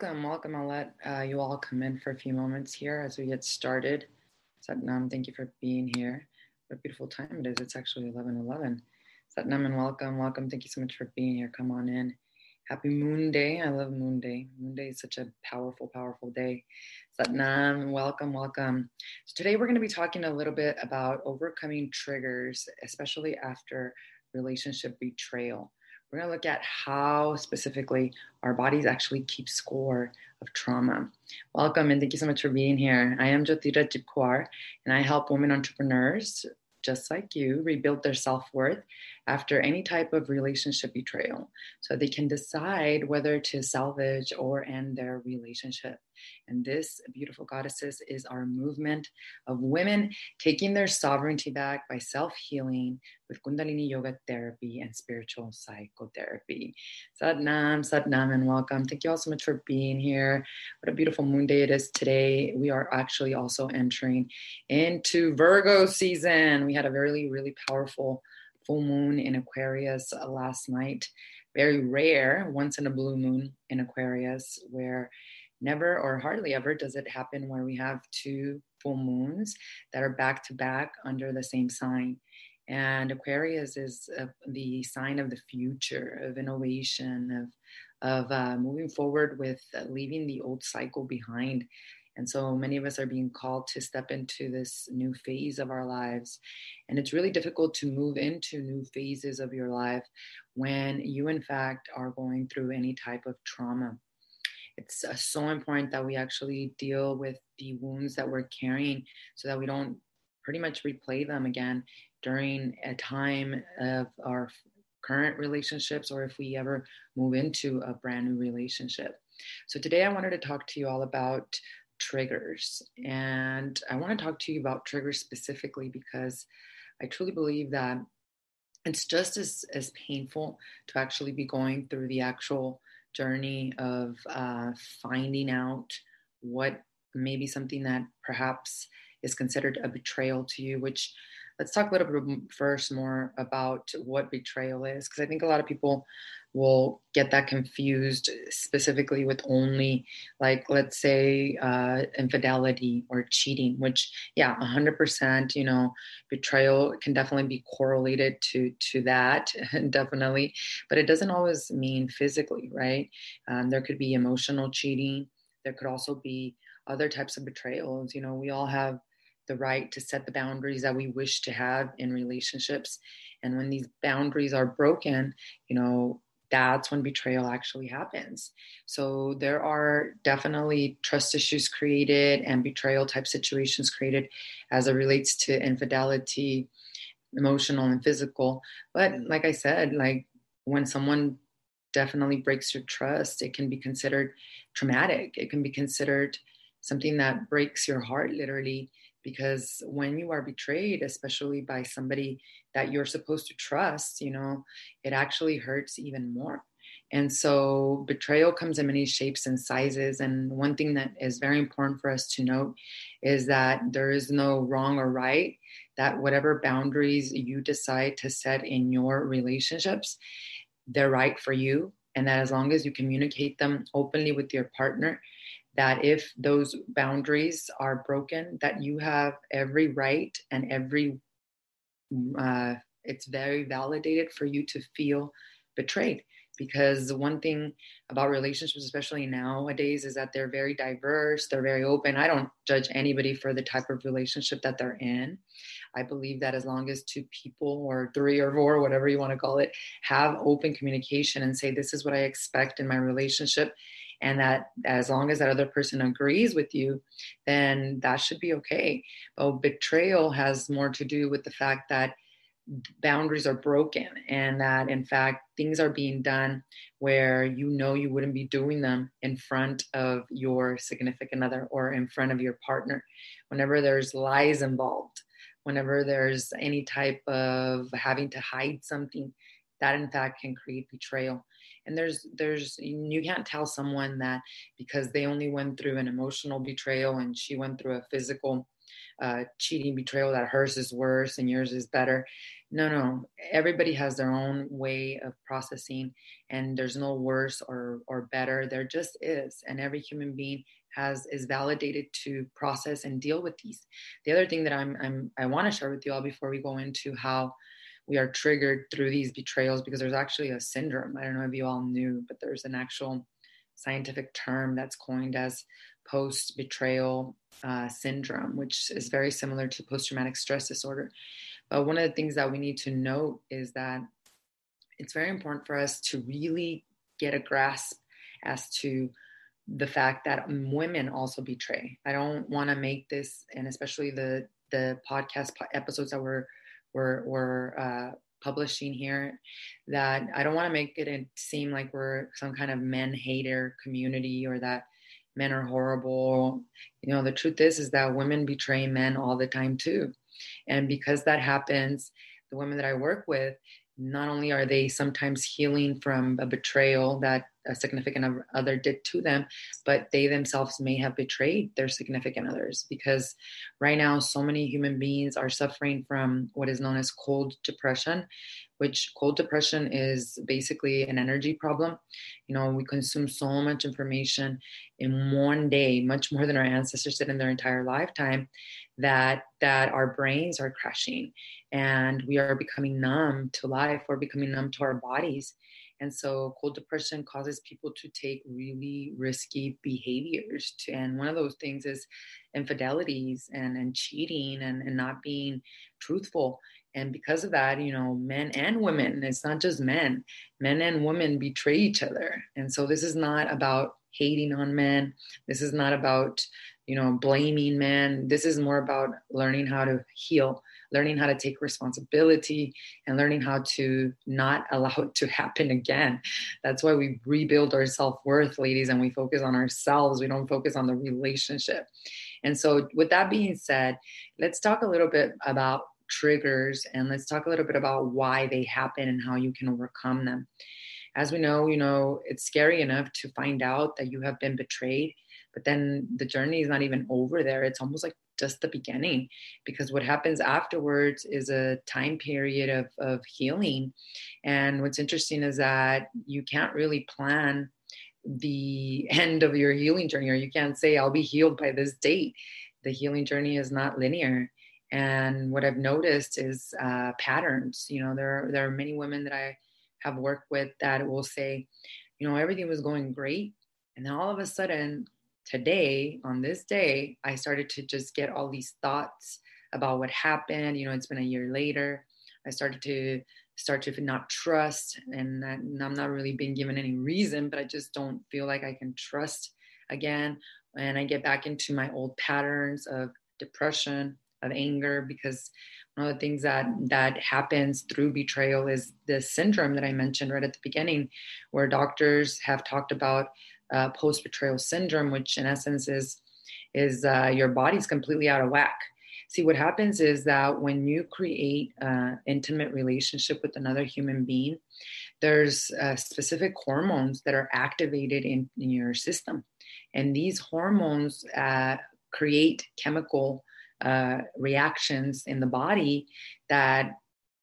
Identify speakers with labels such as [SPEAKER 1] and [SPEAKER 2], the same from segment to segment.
[SPEAKER 1] Welcome. Welcome. I'll let uh, you all come in for a few moments here as we get started. Satnam, thank you for being here. What a beautiful time it is. It's actually 11 11. Satnam and welcome. Welcome. Thank you so much for being here. Come on in. Happy Moon Day. I love Moon Day. Moon Day is such a powerful, powerful day. Satnam, welcome, welcome. So today we're going to be talking a little bit about overcoming triggers, especially after relationship betrayal. We're going to look at how specifically our bodies actually keep score of trauma. Welcome and thank you so much for being here. I am Jyotira Jipkwar and I help women entrepreneurs just like you rebuild their self worth after any type of relationship betrayal so they can decide whether to salvage or end their relationship. And this, beautiful goddesses, is our movement of women taking their sovereignty back by self healing with Kundalini yoga therapy and spiritual psychotherapy. Satnam, Satnam, and welcome. Thank you all so much for being here. What a beautiful moon day it is today. We are actually also entering into Virgo season. We had a really, really powerful full moon in Aquarius uh, last night. Very rare, once in a blue moon in Aquarius, where never or hardly ever does it happen where we have two full moons that are back to back under the same sign. And Aquarius is uh, the sign of the future, of innovation, of, of uh, moving forward with uh, leaving the old cycle behind and so many of us are being called to step into this new phase of our lives. And it's really difficult to move into new phases of your life when you, in fact, are going through any type of trauma. It's uh, so important that we actually deal with the wounds that we're carrying so that we don't pretty much replay them again during a time of our current relationships or if we ever move into a brand new relationship. So, today I wanted to talk to you all about triggers. And I want to talk to you about triggers specifically because I truly believe that it's just as, as painful to actually be going through the actual journey of uh, finding out what maybe something that perhaps is considered a betrayal to you, which let's talk a little bit first more about what betrayal is, because I think a lot of people will get that confused specifically with only like let's say uh, infidelity or cheating which yeah 100% you know betrayal can definitely be correlated to to that definitely but it doesn't always mean physically right? Um, there could be emotional cheating there could also be other types of betrayals you know we all have the right to set the boundaries that we wish to have in relationships and when these boundaries are broken you know that's when betrayal actually happens. So there are definitely trust issues created and betrayal type situations created as it relates to infidelity, emotional and physical. But like I said, like when someone definitely breaks your trust, it can be considered traumatic. It can be considered something that breaks your heart literally because when you are betrayed especially by somebody that you're supposed to trust you know it actually hurts even more. And so betrayal comes in many shapes and sizes. And one thing that is very important for us to note is that there is no wrong or right that whatever boundaries you decide to set in your relationships they're right for you and that as long as you communicate them openly with your partner that if those boundaries are broken, that you have every right and every, uh, it's very validated for you to feel betrayed. Because the one thing about relationships, especially nowadays, is that they're very diverse, they're very open. I don't judge anybody for the type of relationship that they're in. I believe that as long as two people, or three or four, whatever you want to call it, have open communication and say, This is what I expect in my relationship, and that as long as that other person agrees with you then that should be okay but betrayal has more to do with the fact that boundaries are broken and that in fact things are being done where you know you wouldn't be doing them in front of your significant other or in front of your partner. Whenever there's lies involved whenever there's any type of having to hide something that in fact can create betrayal. And there's there's you can't tell someone that because they only went through an emotional betrayal and she went through a physical uh, cheating betrayal that hers is worse and yours is better no no. Everybody has their own way of processing and there's no worse or or better. There just is and every human being has is validated to process and deal with these. The other thing that i'm, I'm i want to share with you all before we go into how we are triggered through these betrayals because there's actually a syndrome. I don't know if you all knew but there's an actual scientific term that's coined as post betrayal uh, syndrome, which is very similar to post traumatic stress disorder. But one of the things that we need to note is that it's very important for us to really get a grasp as to the fact that women also betray. I don't want to make this, and especially the the podcast episodes that we're we're, we're uh, publishing here that I don't want to make it seem like we're some kind of men hater community or that men are horrible. You know, the truth is is that women betray men all the time too. And because that happens, the women that I work with, not only are they sometimes healing from a betrayal that a significant other did to them, but they themselves may have betrayed their significant others because right now, so many human beings are suffering from what is known as cold depression, which cold depression is basically an energy problem. You know, we consume so much information in one day, much more than our ancestors did in their entire lifetime, that that our brains are crashing and we are becoming numb to life, we're becoming numb to our bodies. And so cold depression causes people to take really risky behaviors. To, and one of those things is infidelities and, and cheating and, and not being truthful. And because of that you know men and women it's not just men men and women betray each other. And so this is not about hating on men. This is not about you know blaming men. This is more about learning how to heal learning how to take responsibility and learning how to not allow it to happen again that's why we rebuild our self-worth ladies and we focus on ourselves we don't focus on the relationship and so with that being said let's talk a little bit about triggers and let's talk a little bit about why they happen and how you can overcome them. As we know, you know, it's scary enough to find out that you have been betrayed, but then the journey is not even over there. It's almost like just the beginning because what happens afterwards is a time period of, of healing. And what's interesting is that you can't really plan the end of your healing journey, or you can't say, I'll be healed by this date. The healing journey is not linear and what I've noticed is uh, patterns. You know, there are, there are many women that I have worked with that will say, you know, everything was going great, and then all of a sudden, today on this day, I started to just get all these thoughts about what happened. You know, it's been a year later. I started to start to not trust, and, that, and I'm not really being given any reason, but I just don't feel like I can trust again. And I get back into my old patterns of depression, of anger because one of the things that that happens through betrayal is this syndrome that I mentioned right at the beginning, where doctors have talked about uh, post betrayal syndrome, which in essence is is uh, your body's completely out of whack. See, what happens is that when you create an intimate relationship with another human being, there's uh, specific hormones that are activated in, in your system. And these hormones uh, create chemical uh, reactions in the body that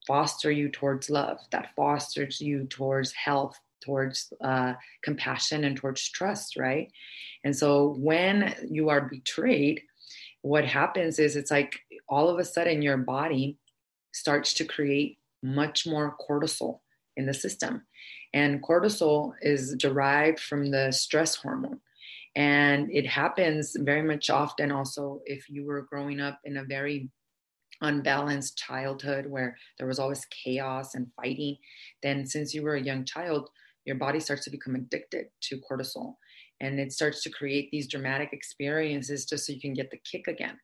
[SPEAKER 1] foster you towards love, that fosters you towards health, towards uh, compassion, and towards trust, right? And so when you are betrayed, what happens is it's like all of a sudden your body starts to create much more cortisol in the system. And cortisol is derived from the stress hormone. And it happens very much often also if you were growing up in a very unbalanced childhood where there was always chaos and fighting, then since you were a young child, your body starts to become addicted to cortisol and it starts to create these dramatic experiences just so you can get the kick again.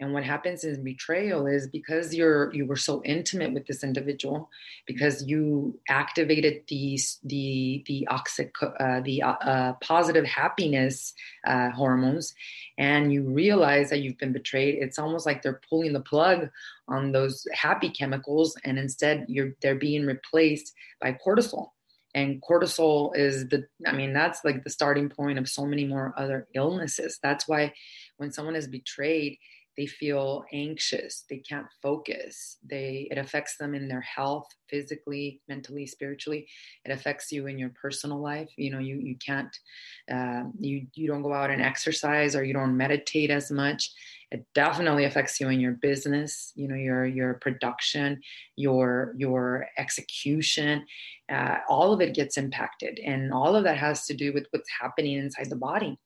[SPEAKER 1] And what happens in betrayal is because you're you were so intimate with this individual because you activated these the the oxic uh, the uh, uh, positive happiness uh, hormones and you realize that you've been betrayed it's almost like they're pulling the plug on those happy chemicals and instead you're they're being replaced by cortisol and cortisol is the i mean that's like the starting point of so many more other illnesses. That's why when someone is betrayed they feel anxious. They can't focus. They it affects them in their health physically mentally spiritually. It affects you in your personal life. You know you you can't uh, you you don't go out and exercise or you don't meditate as much it definitely affects you in your business you know your your production your your execution uh, all of it gets impacted and all of that has to do with what's happening inside the body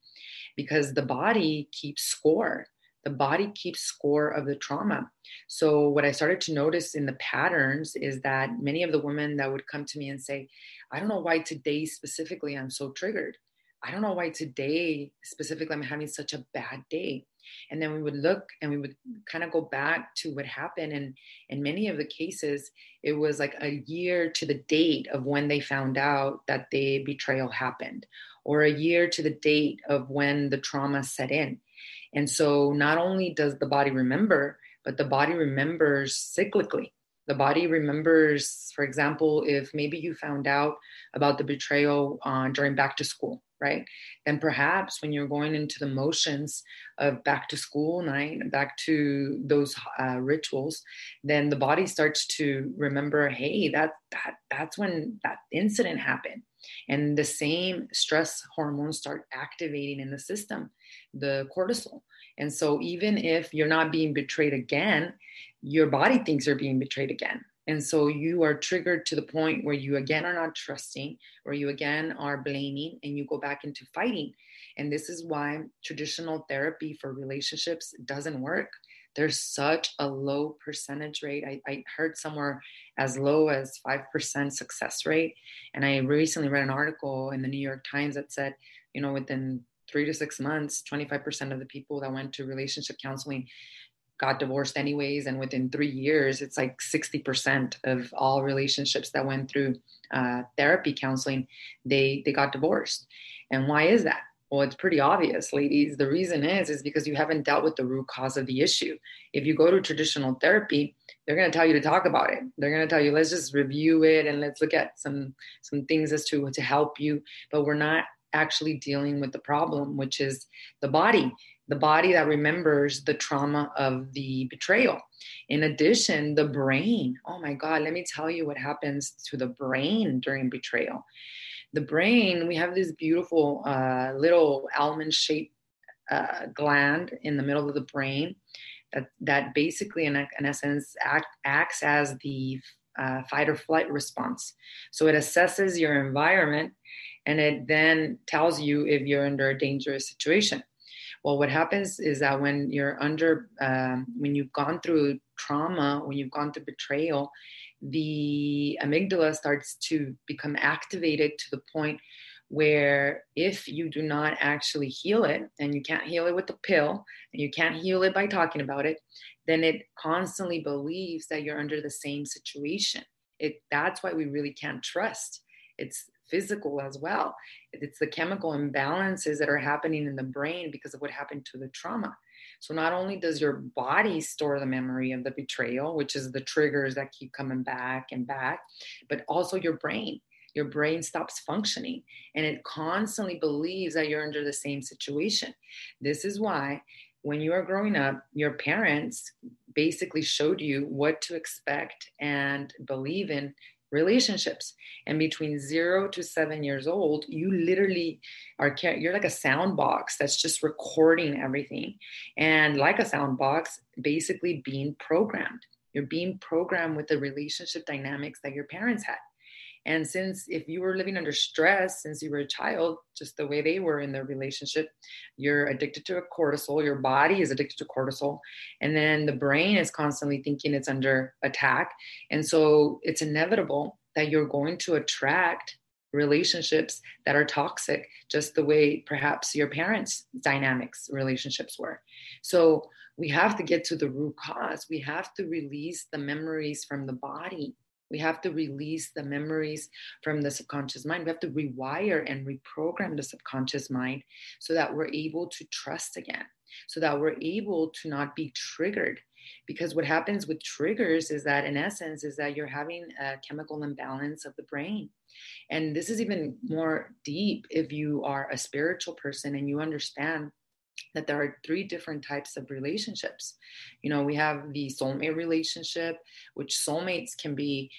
[SPEAKER 1] because the body keeps score the body keeps score of the trauma. So, what I started to notice in the patterns is that many of the women that would come to me and say, I don't know why today specifically I'm so triggered. I don't know why today specifically I'm having such a bad day. And then we would look and we would kind of go back to what happened. And in many of the cases, it was like a year to the date of when they found out that the betrayal happened, or a year to the date of when the trauma set in. And so not only does the body remember, but the body remembers cyclically. The body remembers, for example, if maybe you found out about the betrayal uh, during back to school, right? Then perhaps when you're going into the motions of back to school night, back to those uh, rituals, then the body starts to remember, hey, that that that's when that incident happened, and the same stress hormones start activating in the system the cortisol. And so even if you're not being betrayed again, your body thinks you're being betrayed again. And so you are triggered to the point where you again are not trusting, or you again are blaming, and you go back into fighting. And this is why traditional therapy for relationships doesn't work. There's such a low percentage rate. I, I heard somewhere as low as 5% success rate. And I recently read an article in the New York Times that said, you know, within three to six months, 25% of the people that went to relationship counseling got divorced anyways. And within three years, it's like 60% of all relationships that went through uh, therapy counseling, they, they got divorced. And why is that? Well, it's pretty obvious, ladies. The reason is is because you haven't dealt with the root cause of the issue. If you go to traditional therapy, they're going to tell you to talk about it. They're going to tell you, let's just review it and let's look at some some things as to to help you. But we're not actually dealing with the problem, which is the body, the body that remembers the trauma of the betrayal. In addition, the brain. Oh my God, let me tell you what happens to the brain during betrayal. The brain, we have this beautiful uh, little almond shaped uh, gland in the middle of the brain that, that basically, in, in essence, act, acts as the uh, fight or flight response. So it assesses your environment and it then tells you if you're under a dangerous situation. Well, what happens is that when you're under, um, when you've gone through trauma, when you've gone through betrayal, the amygdala starts to become activated to the point where if you do not actually heal it and you can't heal it with the pill and you can't heal it by talking about it then it constantly believes that you're under the same situation. It that's why we really can't trust. It's physical as well. It's the chemical imbalances that are happening in the brain because of what happened to the trauma. So not only does your body store the memory of the betrayal, which is the triggers that keep coming back and back, but also your brain. Your brain stops functioning and it constantly believes that you're under the same situation. This is why when you are growing up, your parents basically showed you what to expect and believe in relationships. And between zero to seven years old you literally are you're like a sound box that's just recording everything. And like a sound box basically being programmed. You're being programmed with the relationship dynamics that your parents had and since if you were living under stress since you were a child, just the way they were in their relationship, you're addicted to cortisol, your body is addicted to cortisol, and then the brain is constantly thinking it's under attack. And so it's inevitable that you're going to attract relationships that are toxic, just the way perhaps your parents' dynamics relationships were. So we have to get to the root cause. We have to release the memories from the body we have to release the memories from the subconscious mind. We have to rewire and reprogram the subconscious mind so that we're able to trust again, so that we're able to not be triggered. Because what happens with triggers is that, in essence, is that you're having a chemical imbalance of the brain. And this is even more deep if you are a spiritual person and you understand that there are three different types of relationships. You know, we have the soulmate relationship, which soulmates can be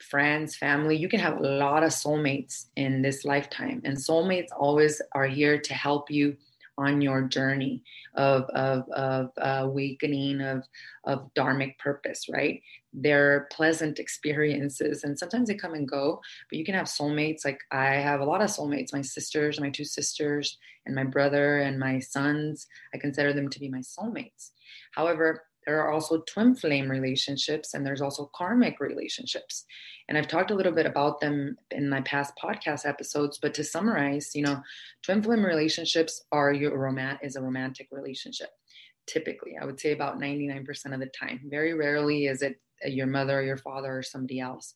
[SPEAKER 1] friends, family. You can have a lot of soulmates in this lifetime, and soulmates always are here to help you on your journey of, of, of uh, awakening of, of dharmic purpose, right? They're pleasant experiences and sometimes they come and go, but you can have soulmates. Like I have a lot of soulmates, my sisters, my two sisters, and my brother and my sons. I consider them to be my soulmates. However, there are also twin flame relationships and there's also karmic relationships. And i've talked a little bit about them in my past podcast episodes but to summarize you know twin flame relationships are your romantic is a romantic relationship typically. I would say about 99% of the time. Very rarely is it your mother or your father or somebody else.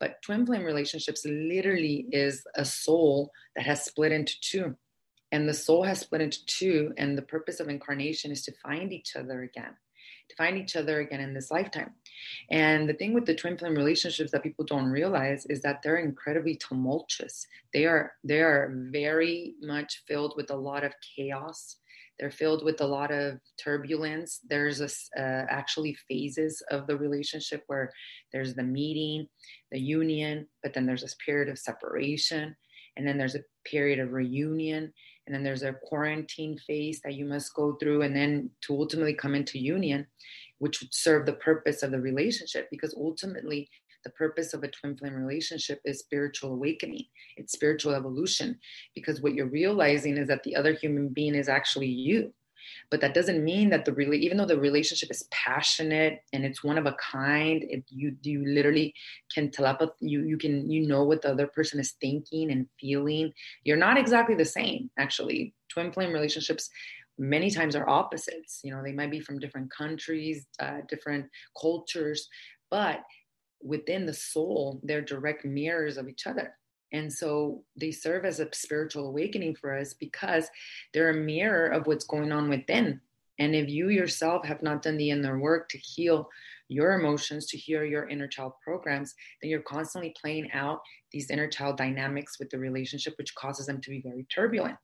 [SPEAKER 1] But twin flame relationships literally is a soul that has split into two. And the soul has split into two and the purpose of incarnation is to find each other again to find each other again in this lifetime. And the thing with the twin flame relationships that people don't realize is that they're incredibly tumultuous. They are they are very much filled with a lot of chaos. They're filled with a lot of turbulence. There's a, uh, actually phases of the relationship where there's the meeting, the union, but then there's this period of separation, and then there's a period of reunion, and then there's a quarantine phase that you must go through and then to ultimately come into union which would serve the purpose of the relationship because ultimately the purpose of a twin flame relationship is spiritual awakening. It's spiritual evolution because what you're realizing is that the other human being is actually you but that doesn't mean that the really even though the relationship is passionate and it's one of a kind it, you you literally can telepath you you can you know what the other person is thinking and feeling. You're not exactly the same actually. Twin flame relationships many times are opposites. You know they might be from different countries uh, different cultures but within the soul they're direct mirrors of each other and so they serve as a spiritual awakening for us because they're a mirror of what's going on within. And if you yourself have not done the inner work to heal your emotions, to heal your inner child programs, then you're constantly playing out these inner child dynamics with the relationship, which causes them to be very turbulent.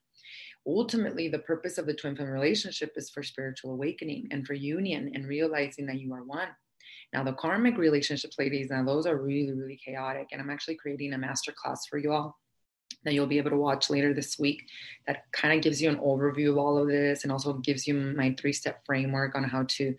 [SPEAKER 1] Ultimately, the purpose of the twin flame relationship is for spiritual awakening and for union and realizing that you are one. Now, the karmic relationships, ladies, now those are really, really chaotic. And I'm actually creating a masterclass for you all that you'll be able to watch later this week that kind of gives you an overview of all of this and also gives you my three step framework on how to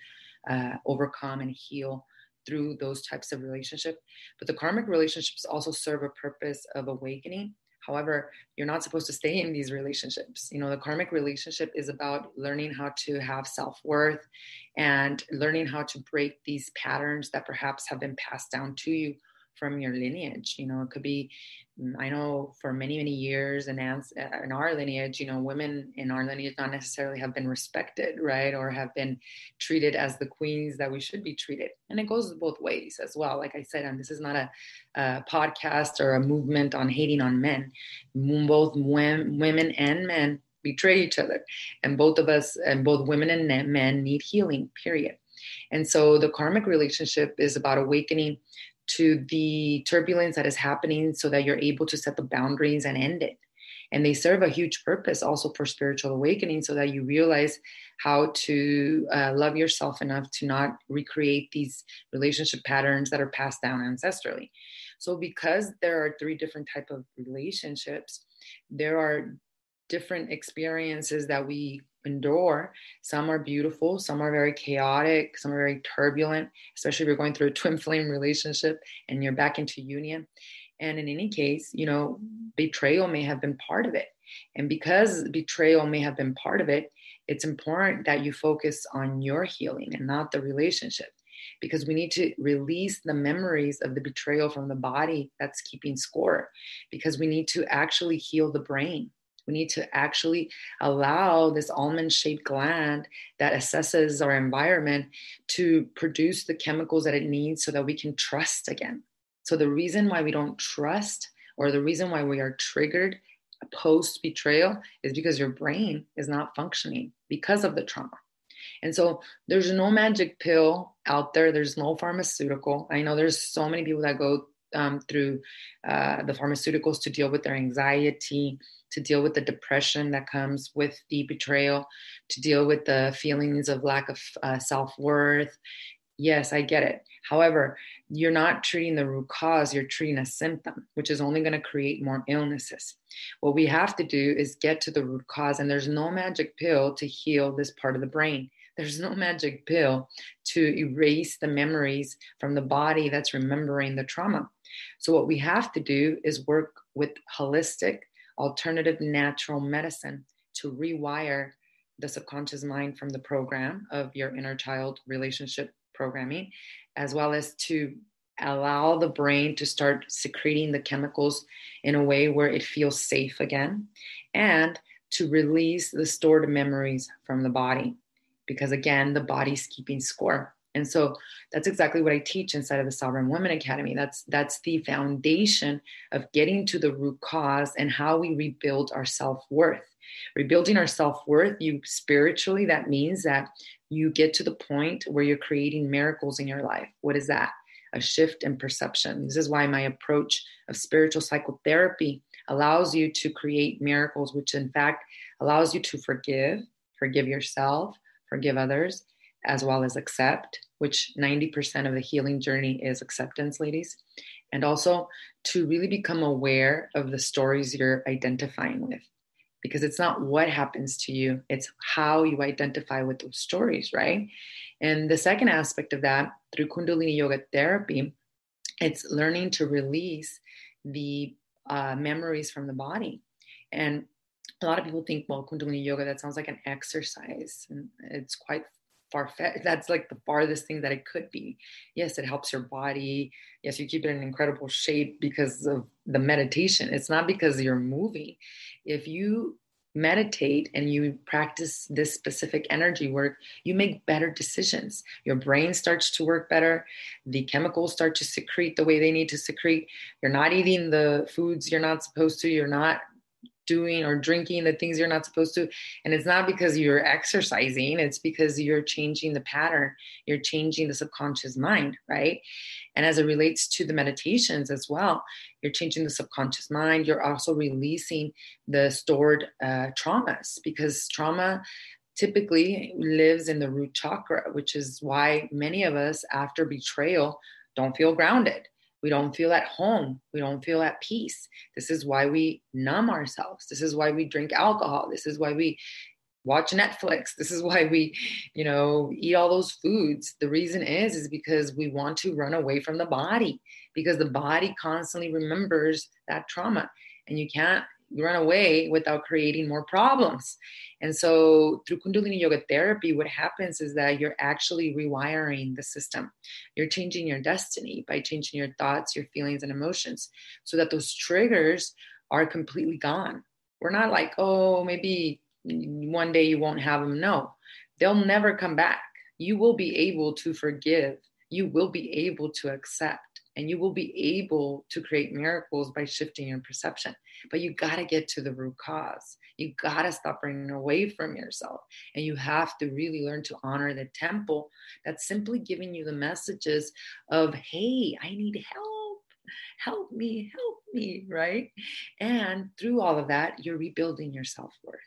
[SPEAKER 1] uh, overcome and heal through those types of relationship but the karmic relationships also serve a purpose of awakening However, you're not supposed to stay in these relationships. You know, the karmic relationship is about learning how to have self worth and learning how to break these patterns that perhaps have been passed down to you from your lineage. You know, it could be Mm, I know for many, many years in, in our lineage, you know, women in our lineage not necessarily have been respected, right? Or have been treated as the queens that we should be treated. And it goes both ways as well. Like I said, and this is not a, a podcast or a movement on hating on men. Both women and men betray each other. And both of us, and both women and men need healing, period. And so the karmic relationship is about awakening to the turbulence that is happening so that you're able to set the boundaries and end it. And they serve a huge purpose also for spiritual awakening so that you realize how to uh, love yourself enough to not recreate these relationship patterns that are passed down ancestrally. So because there are three different type of relationships, there are different experiences that we endure. Some are beautiful, some are very chaotic, some are very turbulent, especially if you're going through a twin flame relationship and you're back into union. And in any case, you know, betrayal may have been part of it. And because betrayal may have been part of it, it's important that you focus on your healing and not the relationship because we need to release the memories of the betrayal from the body that's keeping score because we need to actually heal the brain we need to actually allow this almond shaped gland that assesses our environment to produce the chemicals that it needs so that we can trust again. So, the reason why we don't trust or the reason why we are triggered post betrayal is because your brain is not functioning because of the trauma. And so there's no magic pill out there. There's no pharmaceutical. I know there's so many people that go um, through uh, the pharmaceuticals to deal with their anxiety, to deal with the depression that comes with the betrayal, to deal with the feelings of lack of uh, self worth. Yes, I get it. However, you're not treating the root cause, you're treating a symptom, which is only going to create more illnesses. What we have to do is get to the root cause, and there's no magic pill to heal this part of the brain. There's no magic pill to erase the memories from the body that's remembering the trauma. So, what we have to do is work with holistic, alternative, natural medicine to rewire the subconscious mind from the program of your inner child relationship programming, as well as to allow the brain to start secreting the chemicals in a way where it feels safe again, and to release the stored memories from the body. Because again the body's keeping score and so that's exactly what i teach inside of the sovereign women academy. That's that's the foundation of getting to the root cause and how we rebuild our self-worth. Rebuilding our self-worth you spiritually that means that you get to the point where you're creating miracles in your life. What is that? A shift in perception. This is why my approach of spiritual psychotherapy allows you to create miracles which in fact allows you to forgive forgive yourself forgive others, as well as accept, which 90% of the healing journey is acceptance, ladies. And also to really become aware of the stories you're identifying with. Because it's not what happens to you, it's how you identify with those stories, right? And the second aspect of that, through Kundalini Yoga therapy, it's learning to release the uh, memories from the body. And a lot of people think, well, Kundalini yoga, that sounds like an exercise. And it's quite far fetched. That's like the farthest thing that it could be. Yes, it helps your body. Yes, you keep it in incredible shape because of the meditation. It's not because you're moving. If you meditate and you practice this specific energy work, you make better decisions. Your brain starts to work better. The chemicals start to secrete the way they need to secrete. You're not eating the foods you're not supposed to. You're not doing or drinking the things you're not supposed to. And it's not because you're exercising, it's because you're changing the pattern, you're changing the subconscious mind, right? And as it relates to the meditations as well, you're changing the subconscious mind. You're also releasing the stored uh, traumas because trauma typically lives in the root chakra, which is why many of us, after betrayal, don't feel grounded we don't feel at home. We don't feel at peace. This is why we numb ourselves. This is why we drink alcohol. This is why we watch Netflix. This is why we, you know, eat all those foods. The reason is is because we want to run away from the body because the body constantly remembers that trauma and you can't run away without creating more problems. And so, through Kundalini Yoga therapy, what happens is that you're actually rewiring the system. You're changing your destiny by changing your thoughts, your feelings, and emotions so that those triggers are completely gone. We're not like, oh, maybe one day you won't have them. No, they'll never come back. You will be able to forgive, you will be able to accept and you will be able to create miracles by shifting your perception. But you got to get to the root cause. You got to stop running away from yourself. And you have to really learn to honor the temple that's simply giving you the messages of, hey, I need help. Help me, help me, right? And through all of that, you're rebuilding your self worth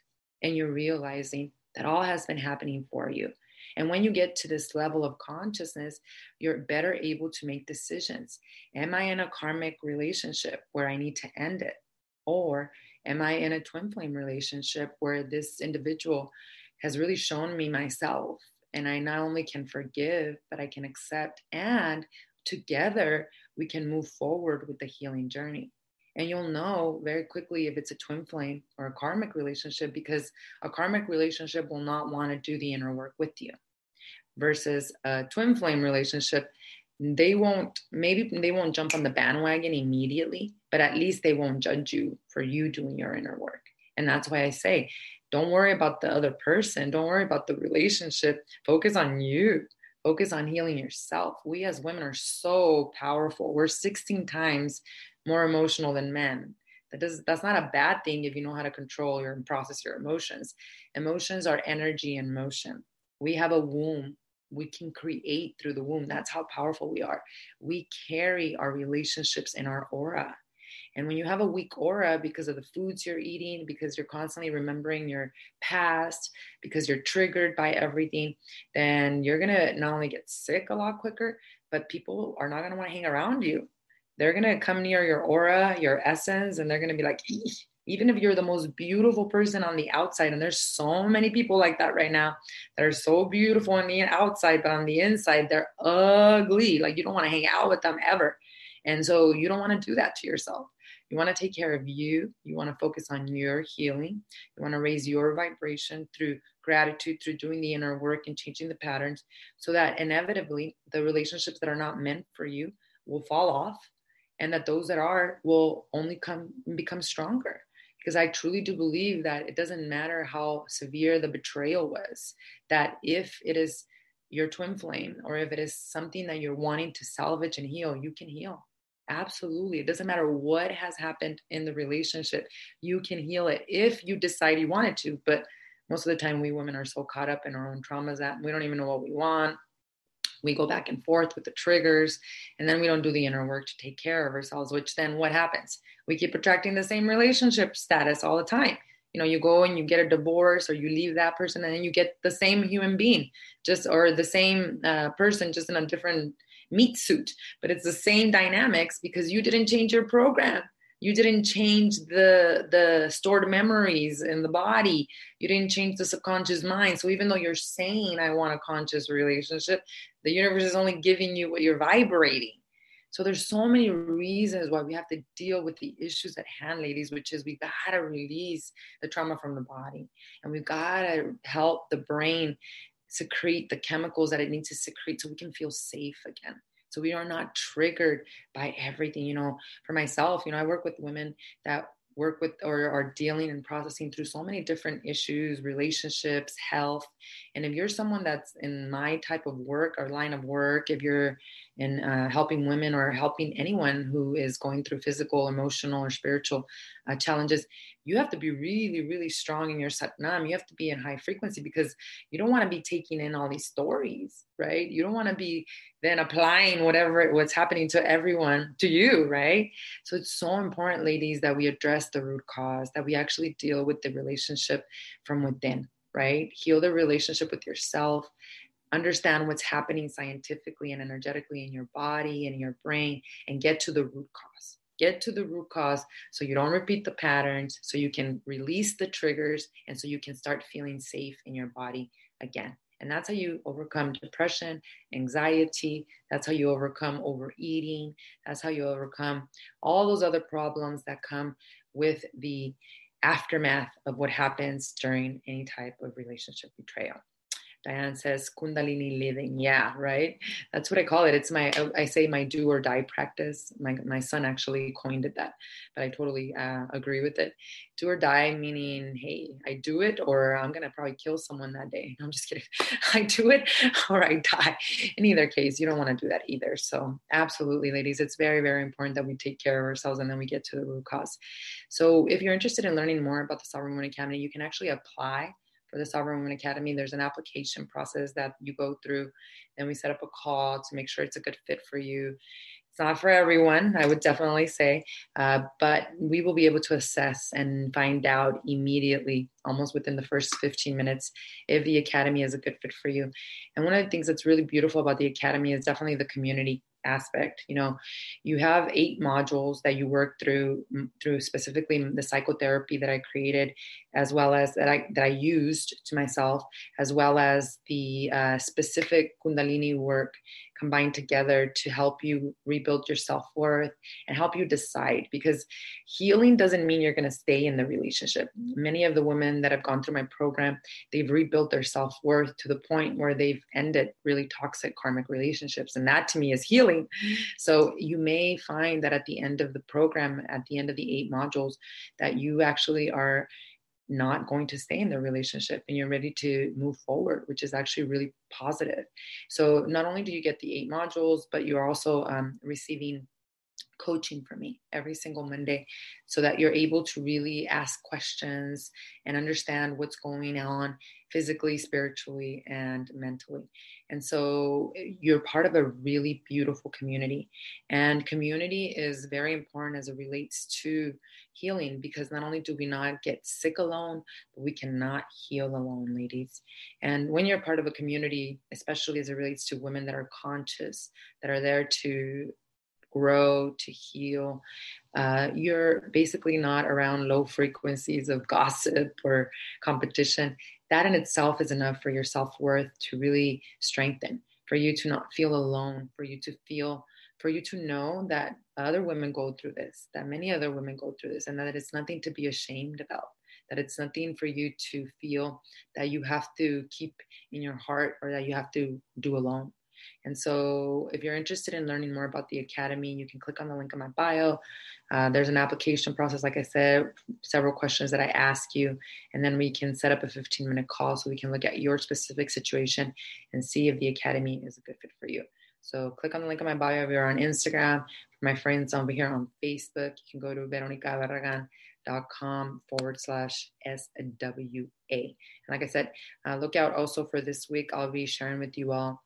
[SPEAKER 1] and you're realizing that all has been happening for you and when you get to this level of consciousness, you're better able to make decisions. Am I in a karmic relationship where I need to end it? Or am I in a twin flame relationship where this individual has really shown me myself? And I not only can forgive, but I can accept. And together, we can move forward with the healing journey. And you'll know very quickly if it's a twin flame or a karmic relationship because a karmic relationship will not want to do the inner work with you versus a twin flame relationship they won't maybe they won't jump on the bandwagon immediately but at least they won't judge you for you doing your inner work. And that's why i say don't worry about the other person. Don't worry about the relationship. Focus on you. Focus on healing yourself. We as women are so powerful. We're 16 times more emotional than men. That does that's not a bad thing if you know how to control your and process your emotions. Emotions are energy in motion. We have a womb we can create through the womb. That's how powerful we are. We carry our relationships in our aura. And when you have a weak aura because of the foods you're eating, because you're constantly remembering your past, because you're triggered by everything, then you're going to not only get sick a lot quicker, but people are not going to want to hang around you. They're going to come near your aura, your essence, and they're going to be like, even if you're the most beautiful person on the outside, and there's so many people like that right now that are so beautiful on the outside, but on the inside, they're ugly. Like you don't want to hang out with them ever. And so you don't want to do that to yourself. You want to take care of you. You want to focus on your healing. You want to raise your vibration through gratitude, through doing the inner work and changing the patterns so that inevitably the relationships that are not meant for you will fall off and that those that are will only come become stronger because I truly do believe that it doesn't matter how severe the betrayal was, that if it is your twin flame or if it is something that you're wanting to salvage and heal, you can heal. Absolutely. It doesn't matter what has happened in the relationship, you can heal it if you decide you wanted to. But most of the time, we women are so caught up in our own traumas that we don't even know what we want. We go back and forth with the triggers, and then we don't do the inner work to take care of ourselves, which then what happens? We keep attracting the same relationship status all the time. You know, you go and you get a divorce or you leave that person, and then you get the same human being, just or the same uh, person, just in a different meat suit, but it's the same dynamics because you didn't change your program. You didn't change the the stored memories in the body. You didn't change the subconscious mind. So even though you're saying I want a conscious relationship, the universe is only giving you what you're vibrating. So there's so many reasons why we have to deal with the issues at hand, ladies, which is we've gotta release the trauma from the body. And we've gotta help the brain secrete the chemicals that it needs to secrete so we can feel safe again so we are not triggered by everything you know for myself you know i work with women that work with or are dealing and processing through so many different issues relationships health. And if you're someone that's in my type of work or line of work if you're in uh, helping women or helping anyone who is going through physical emotional or spiritual uh, challenges you have to be really really strong in your satnam. You have to be in high frequency because you don't want to be taking in all these stories right? You don't want to be then applying whatever what's happening to everyone to you right? So it's so important ladies that we address the root cause that we actually deal with the relationship from within right? Heal the relationship with yourself understand what's happening scientifically and energetically in your body and your brain and get to the root cause. Get to the root cause so you don't repeat the patterns so you can release the triggers and so you can start feeling safe in your body again. And that's how you overcome depression anxiety. That's how you overcome overeating. That's how you overcome all those other problems that come with the aftermath of what happens during any type of relationship betrayal Diane says Kundalini living. Yeah, right. That's what I call it. It's my I say my do or die practice. My my son actually coined it that, but I totally uh, agree with it. Do or die meaning, hey, I do it or I'm gonna probably kill someone that day. No, I'm just kidding. I do it or I die. In either case, you don't want to do that either. So absolutely, ladies, it's very very important that we take care of ourselves and then we get to the root cause. So if you're interested in learning more about the Sovereign Woman Academy, you can actually apply for the Sovereign Women Academy. There's an application process that you go through. Then we set up a call to make sure it's a good fit for you. It's not for everyone, I would definitely say, uh, but we will be able to assess and find out immediately, almost within the first 15 minutes, if the academy is a good fit for you. And one of the things that's really beautiful about the academy is definitely the community aspect you know you have eight modules that you work through through specifically the psychotherapy that i created as well as that i that i used to myself as well as the uh, specific kundalini work combined together to help you rebuild your self-worth and help you decide because healing doesn't mean you're going to stay in the relationship. Mm-hmm. Many of the women that have gone through my program they've rebuilt their self-worth to the point where they've ended really toxic karmic relationships and that to me is healing. Mm-hmm. So you may find that at the end of the program, at the end of the eight modules, that you actually are not going to stay in the relationship and you're ready to move forward, which is actually really positive. So not only do you get the eight modules, but you're also um, receiving coaching for me every single Monday so that you're able to really ask questions and understand what's going on physically, spiritually, and mentally. And so eh, you're part of a really beautiful community. And community is very important as it relates to healing because not only do we not get sick alone, but we cannot heal alone, ladies. And when you're part of a community, especially as it relates to women that are conscious, that are there to grow, to heal. Uh, you're basically not around low frequencies of gossip or competition. That in itself is enough for your self worth to really strengthen, for you to not feel alone, for you to feel, for you to know that other women go through this, that many other women go through this, and that it's nothing to be ashamed about that it's nothing for you to feel that you have to keep in your heart or that you have to do alone. And so, if you're interested in learning more about the Academy, you can click on the link in my bio. Uh, there's an application process, like I said, several questions that I ask you, and then we can set up a 15 minute call so we can look at your specific situation and see if the Academy is a good fit for you. So, click on the link in my bio if you're on Instagram. For my friends over here on Facebook, you can go to veronicabarragan.com forward slash SWA. And like I said, uh, look out also for this week. I'll be sharing with you all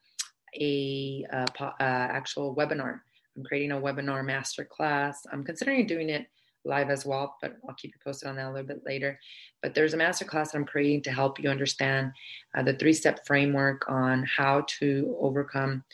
[SPEAKER 1] a uh, uh, actual webinar. I'm creating a webinar masterclass. I'm considering doing it live as well, but I'll keep you posted on that a little bit later. But there's a masterclass that I'm creating to help you understand uh, the three step framework on how to overcome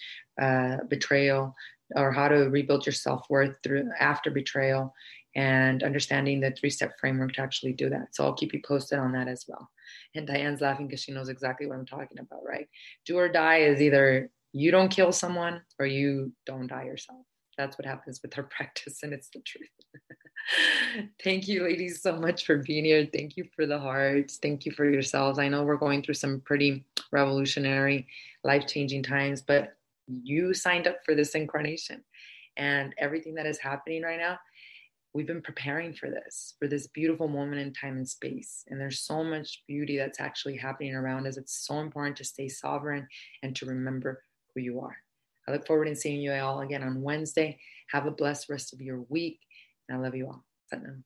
[SPEAKER 1] uh, betrayal or how to rebuild your self worth through after betrayal and understanding the three step framework to actually do that. So I'll keep you posted on that as well. And Diane's laughing because she knows exactly what I'm talking about, right? Do or die is either you don't kill someone or you don't die yourself. That's what happens with our practice, and it's the truth. Thank you, ladies, so much for being here. Thank you for the hearts. Thank you for yourselves. I know we're going through some pretty revolutionary, life changing times, but you signed up for this incarnation. And everything that is happening right now, we've been preparing for this, for this beautiful moment in time and space. And there's so much beauty that's actually happening around us. It's so important to stay sovereign and to remember who you are. I look forward to seeing you all again on Wednesday. Have a blessed rest of your week. And I love you all. Satnam.